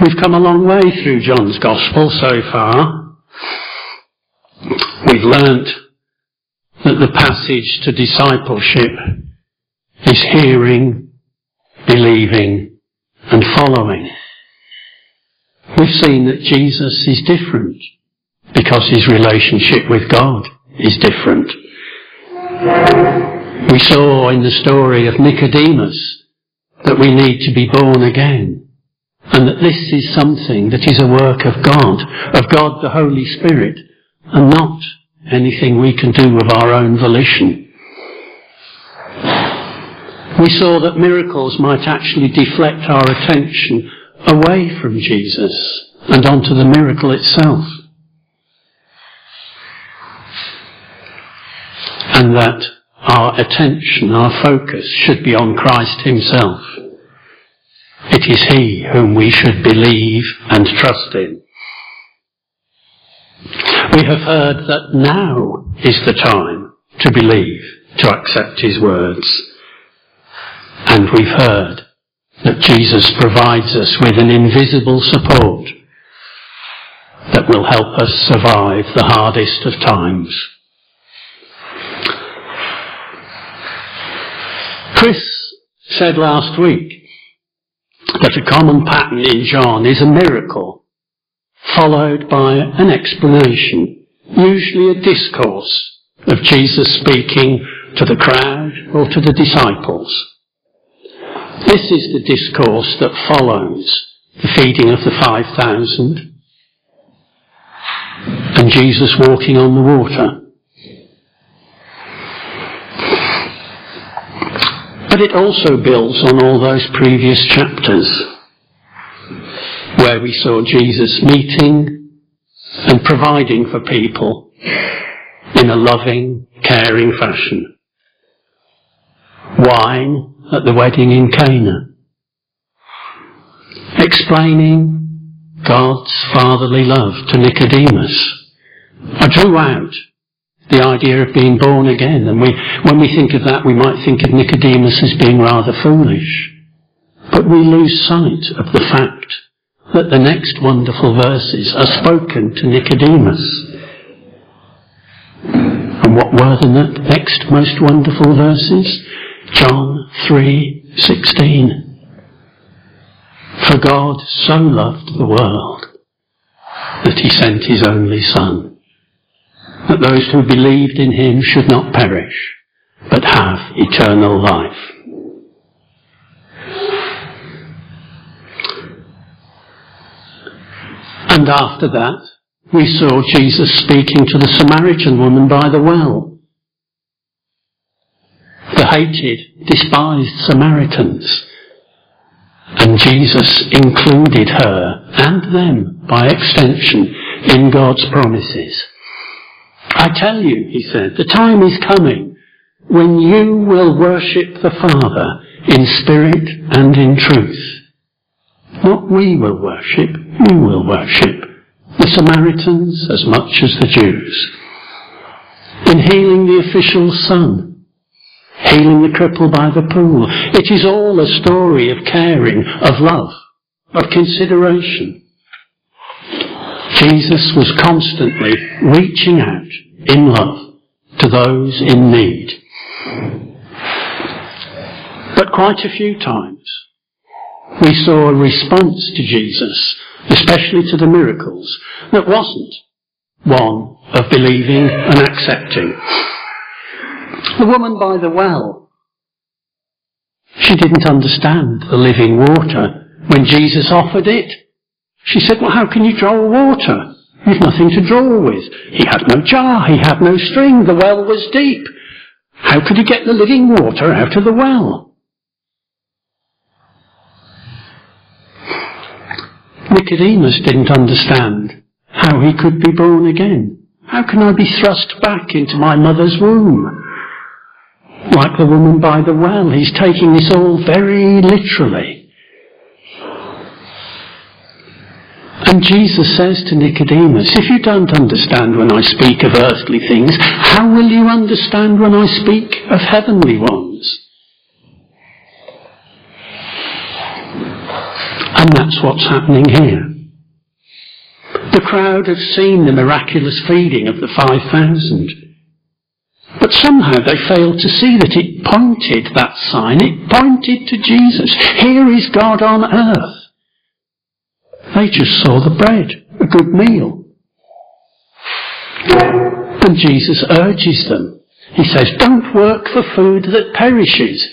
We've come a long way through John's Gospel so far. We've learnt that the passage to discipleship is hearing, believing, and following. We've seen that Jesus is different because his relationship with God is different. We saw in the story of Nicodemus that we need to be born again and that this is something that is a work of God, of God the Holy Spirit, and not anything we can do of our own volition. We saw that miracles might actually deflect our attention away from Jesus and onto the miracle itself. And that our attention, our focus should be on Christ Himself. It is He whom we should believe and trust in. We have heard that now is the time to believe, to accept His words. And we've heard that Jesus provides us with an invisible support that will help us survive the hardest of times. Chris said last week that a common pattern in John is a miracle followed by an explanation, usually a discourse of Jesus speaking to the crowd or to the disciples. This is the discourse that follows the feeding of the 5,000 and Jesus walking on the water. But it also builds on all those previous chapters where we saw Jesus meeting and providing for people in a loving, caring fashion. Wine at the wedding in Cana. Explaining God's fatherly love to Nicodemus. I drew out the idea of being born again. And we, when we think of that, we might think of Nicodemus as being rather foolish. But we lose sight of the fact that the next wonderful verses are spoken to Nicodemus. And what were the next most wonderful verses? John 3:16. For God so loved the world that he sent his only son that those who believed in him should not perish, but have eternal life. And after that, we saw Jesus speaking to the Samaritan woman by the well. The hated, despised Samaritans. And Jesus included her and them by extension in God's promises. I tell you, he said, the time is coming when you will worship the Father in spirit and in truth. Not we will worship, you will worship. The Samaritans as much as the Jews. In healing the official's son, healing the cripple by the pool, it is all a story of caring, of love, of consideration. Jesus was constantly reaching out in love to those in need. But quite a few times we saw a response to Jesus, especially to the miracles, that wasn't one of believing and accepting. The woman by the well, she didn't understand the living water when Jesus offered it. She said, well, how can you draw water? You've nothing to draw with. He had no jar, he had no string, the well was deep. How could he get the living water out of the well? Nicodemus didn't understand how he could be born again. How can I be thrust back into my mother's womb? Like the woman by the well, he's taking this all very literally. And Jesus says to Nicodemus, if you don't understand when I speak of earthly things, how will you understand when I speak of heavenly ones? And that's what's happening here. The crowd have seen the miraculous feeding of the 5,000. But somehow they failed to see that it pointed, that sign, it pointed to Jesus. Here is God on earth. They just saw the bread, a good meal. And Jesus urges them. He says, don't work for food that perishes.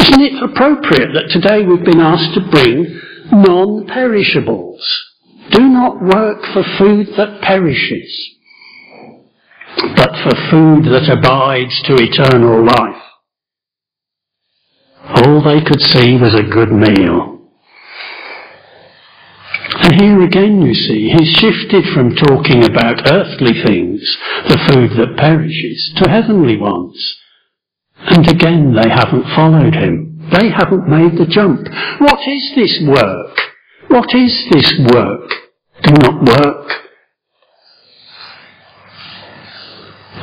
Isn't it appropriate that today we've been asked to bring non-perishables? Do not work for food that perishes but for food that abides to eternal life. All they could see was a good meal. And here again, you see, he's shifted from talking about earthly things, the food that perishes, to heavenly ones. And again, they haven't followed him. They haven't made the jump. What is this work? What is this work? Do not work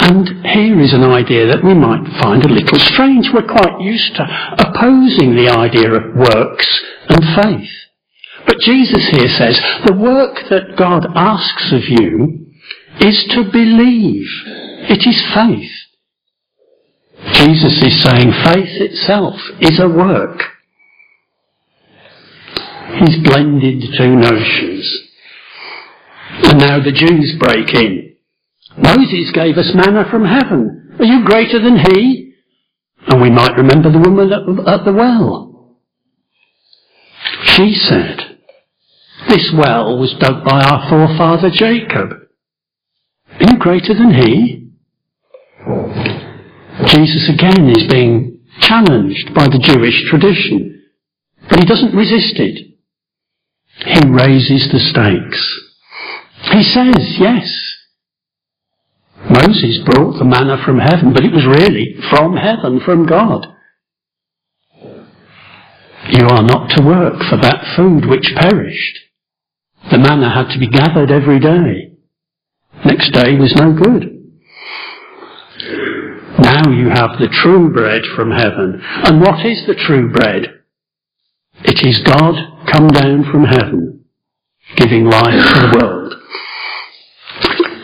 And here is an idea that we might find a little strange. We're quite used to opposing the idea of works and faith. But Jesus here says the work that God asks of you is to believe. It is faith. Jesus is saying faith itself is a work. He's blended the two notions. And now the Jews break in. Moses gave us manna from heaven. Are you greater than he? And we might remember the woman at the well. She said, This well was dug by our forefather Jacob. Are you greater than he? Jesus again is being challenged by the Jewish tradition, but he doesn't resist it. He raises the stakes. He says, yes, Moses brought the manna from heaven, but it was really from heaven, from God. You are not to work for that food which perished. The manna had to be gathered every day. Next day was no good. Now you have the true bread from heaven. And what is the true bread? It is God come down from heaven, giving life to the world.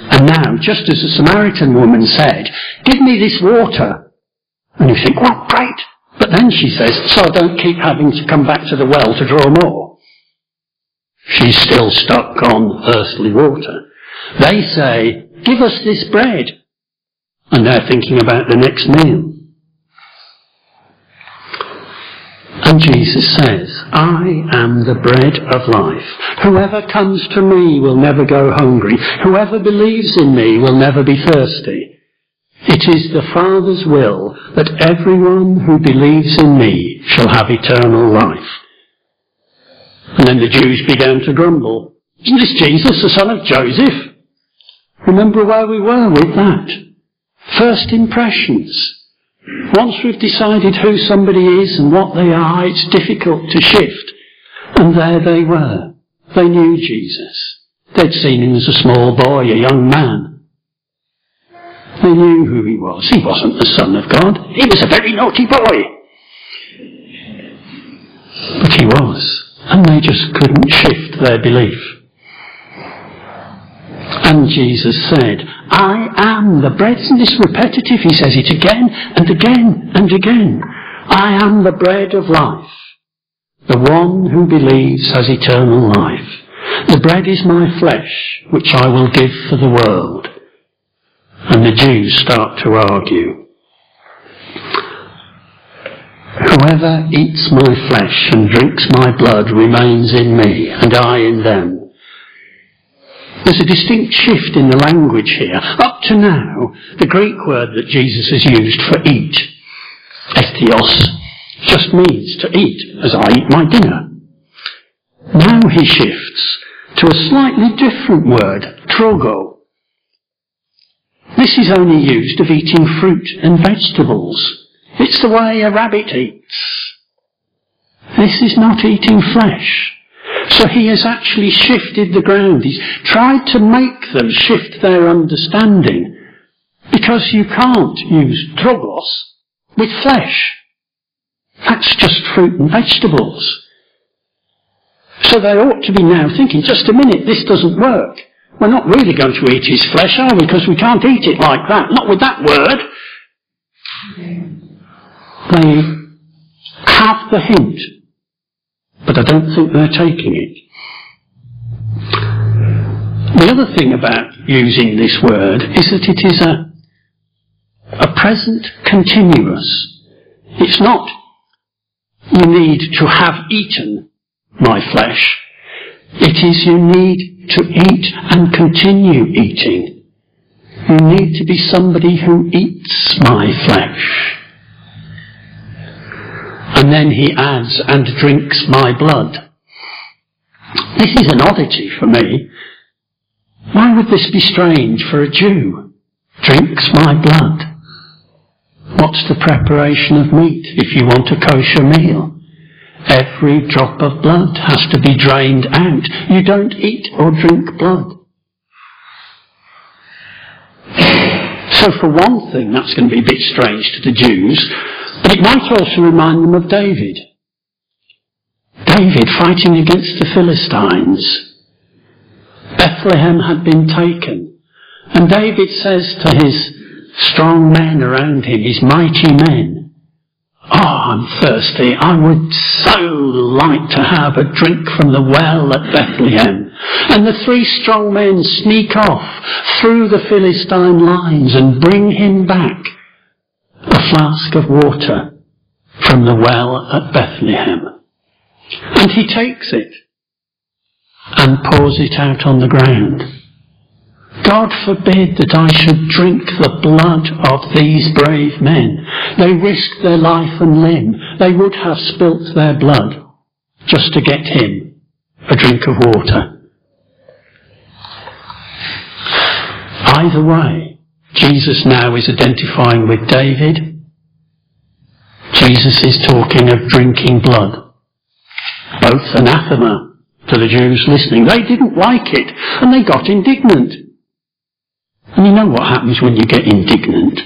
And now, just as the Samaritan woman said, give me this water. And you think, well, great. But then she says, so I don't keep having to come back to the well to draw more. She's still stuck on earthly water. They say, give us this bread. And they're thinking about the next meal. And Jesus says, I am the bread of life. Whoever comes to me will never go hungry. Whoever believes in me will never be thirsty. It is the Father's will that everyone who believes in me shall have eternal life. And then the Jews began to grumble. Isn't this Jesus, the son of Joseph? Remember where we were with that. First impressions. Once we've decided who somebody is and what they are, it's difficult to shift. And there they were. They knew Jesus. They'd seen him as a small boy, a young man. They knew who he was. He wasn't the Son of God. He was a very naughty boy. But he was. And they just couldn't shift their belief. And Jesus said, I am the bread. Isn't this repetitive? He says it again and again and again. I am the bread of life. The one who believes has eternal life. The bread is my flesh, which I will give for the world. And the Jews start to argue. Whoever eats my flesh and drinks my blood remains in me, and I in them. There's a distinct shift in the language here. Up to now, the Greek word that Jesus has used for eat, estheos, just means to eat as I eat my dinner. Now he shifts to a slightly different word, trogo. This is only used of eating fruit and vegetables. It's the way a rabbit eats. This is not eating flesh. So he has actually shifted the ground. He's tried to make them shift their understanding. Because you can't use troglos with flesh. That's just fruit and vegetables. So they ought to be now thinking, just a minute, this doesn't work. We're not really going to eat his flesh, are we? Because we can't eat it like that. Not with that word. They have the hint, but I don't think they're taking it. The other thing about using this word is that it is a, a present continuous. It's not, you need to have eaten my flesh. It is you need to eat and continue eating. You need to be somebody who eats my flesh. And then he adds, and drinks my blood. This is an oddity for me. Why would this be strange for a Jew? Drinks my blood. What's the preparation of meat if you want a kosher meal? Every drop of blood has to be drained out. You don't eat or drink blood. So for one thing, that's going to be a bit strange to the Jews, but it might also remind them of David. David fighting against the Philistines. Bethlehem had been taken. And David says to his strong men around him, his mighty men, Oh, I'm thirsty. I would so like to have a drink from the well at Bethlehem. And the three strong men sneak off through the Philistine lines and bring him back a flask of water from the well at Bethlehem. And he takes it and pours it out on the ground. God forbid that I should drink the blood of these brave men. They risked their life and limb. They would have spilt their blood just to get him a drink of water. Either way, Jesus now is identifying with David. Jesus is talking of drinking blood. Both anathema to the Jews listening. They didn't like it and they got indignant. And you know what happens when you get indignant.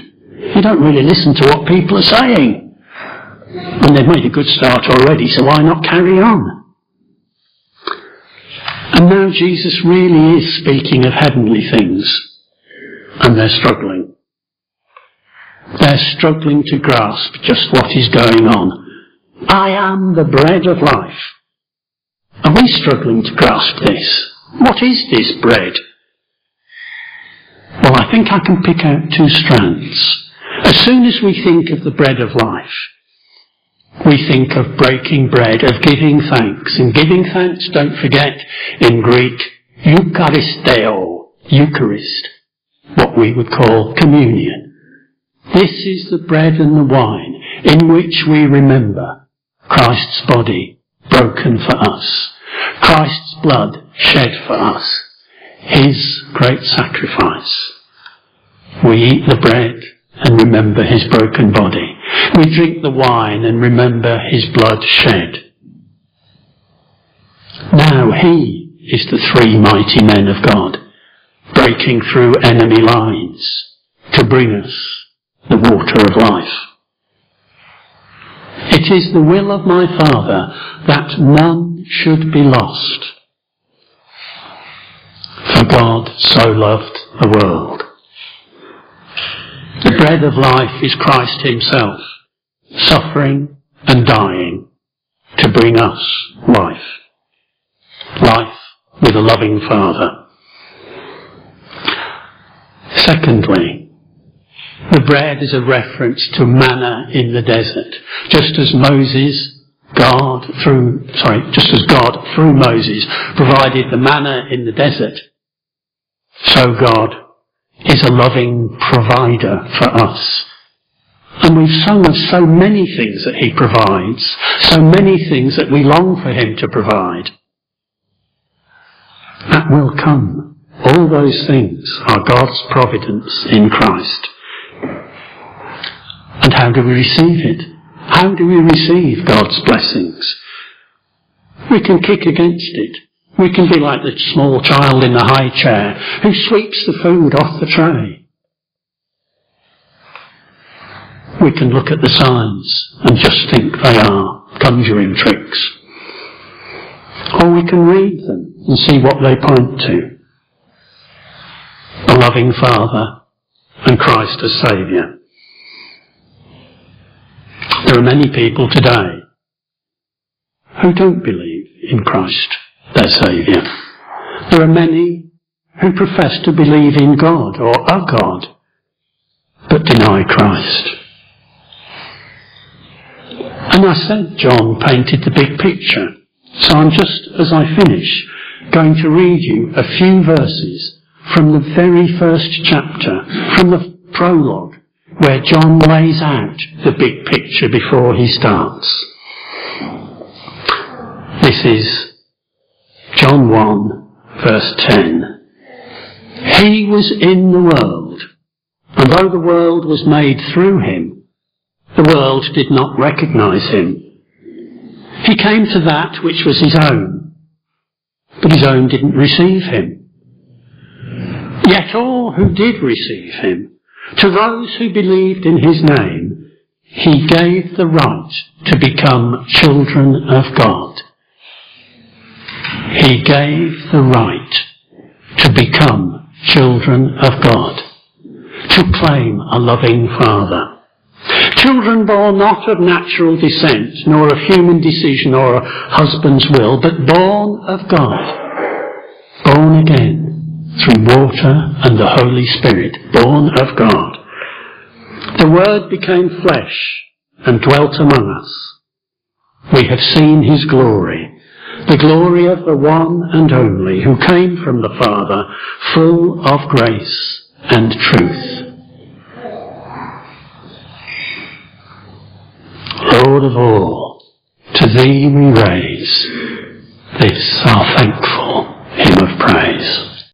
You don't really listen to what people are saying. And they've made a good start already, so why not carry on? And now Jesus really is speaking of heavenly things. And they're struggling. They're struggling to grasp just what is going on. I am the bread of life. Are we struggling to grasp this? What is this bread? Well, I think I can pick out two strands. As soon as we think of the bread of life, we think of breaking bread, of giving thanks. And giving thanks, don't forget, in Greek, Eucharisteo, Eucharist, what we would call communion. This is the bread and the wine in which we remember Christ's body broken for us, Christ's blood shed for us, His great sacrifice. We eat the bread and remember his broken body. We drink the wine and remember his blood shed. Now he is the three mighty men of God, breaking through enemy lines to bring us the water of life. It is the will of my Father that none should be lost. For God so loved the world the bread of life is Christ himself, suffering and dying to bring us life. Life with a loving Father. Secondly, the bread is a reference to manna in the desert. Just as Moses, God through, sorry, just as God through Moses provided the manna in the desert, so God is a loving provider for us. And we've sung of so many things that He provides, so many things that we long for Him to provide. That will come. All those things are God's providence in Christ. And how do we receive it? How do we receive God's blessings? We can kick against it. We can be like the small child in the high chair who sweeps the food off the tray. We can look at the signs and just think they are conjuring tricks. Or we can read them and see what they point to. A loving Father and Christ as Saviour. There are many people today who don't believe in Christ, their Saviour. There are many who profess to believe in God or a God, but deny Christ. And I said John painted the big picture. So I'm just, as I finish, going to read you a few verses from the very first chapter, from the prologue, where John lays out the big picture before he starts. This is John 1, verse 10. He was in the world, and though the world was made through him, the world did not recognize him. He came to that which was his own, but his own didn't receive him. Yet all who did receive him, to those who believed in his name, he gave the right to become children of God. He gave the right to become children of God, to claim a loving Father. Children born not of natural descent, nor of human decision or a husband's will, but born of God, born again through water and the Holy Spirit, born of God. The Word became flesh and dwelt among us. We have seen His glory, the glory of the one and only who came from the Father, full of grace and truth. Lord of all, to thee we raise this our thankful hymn of praise.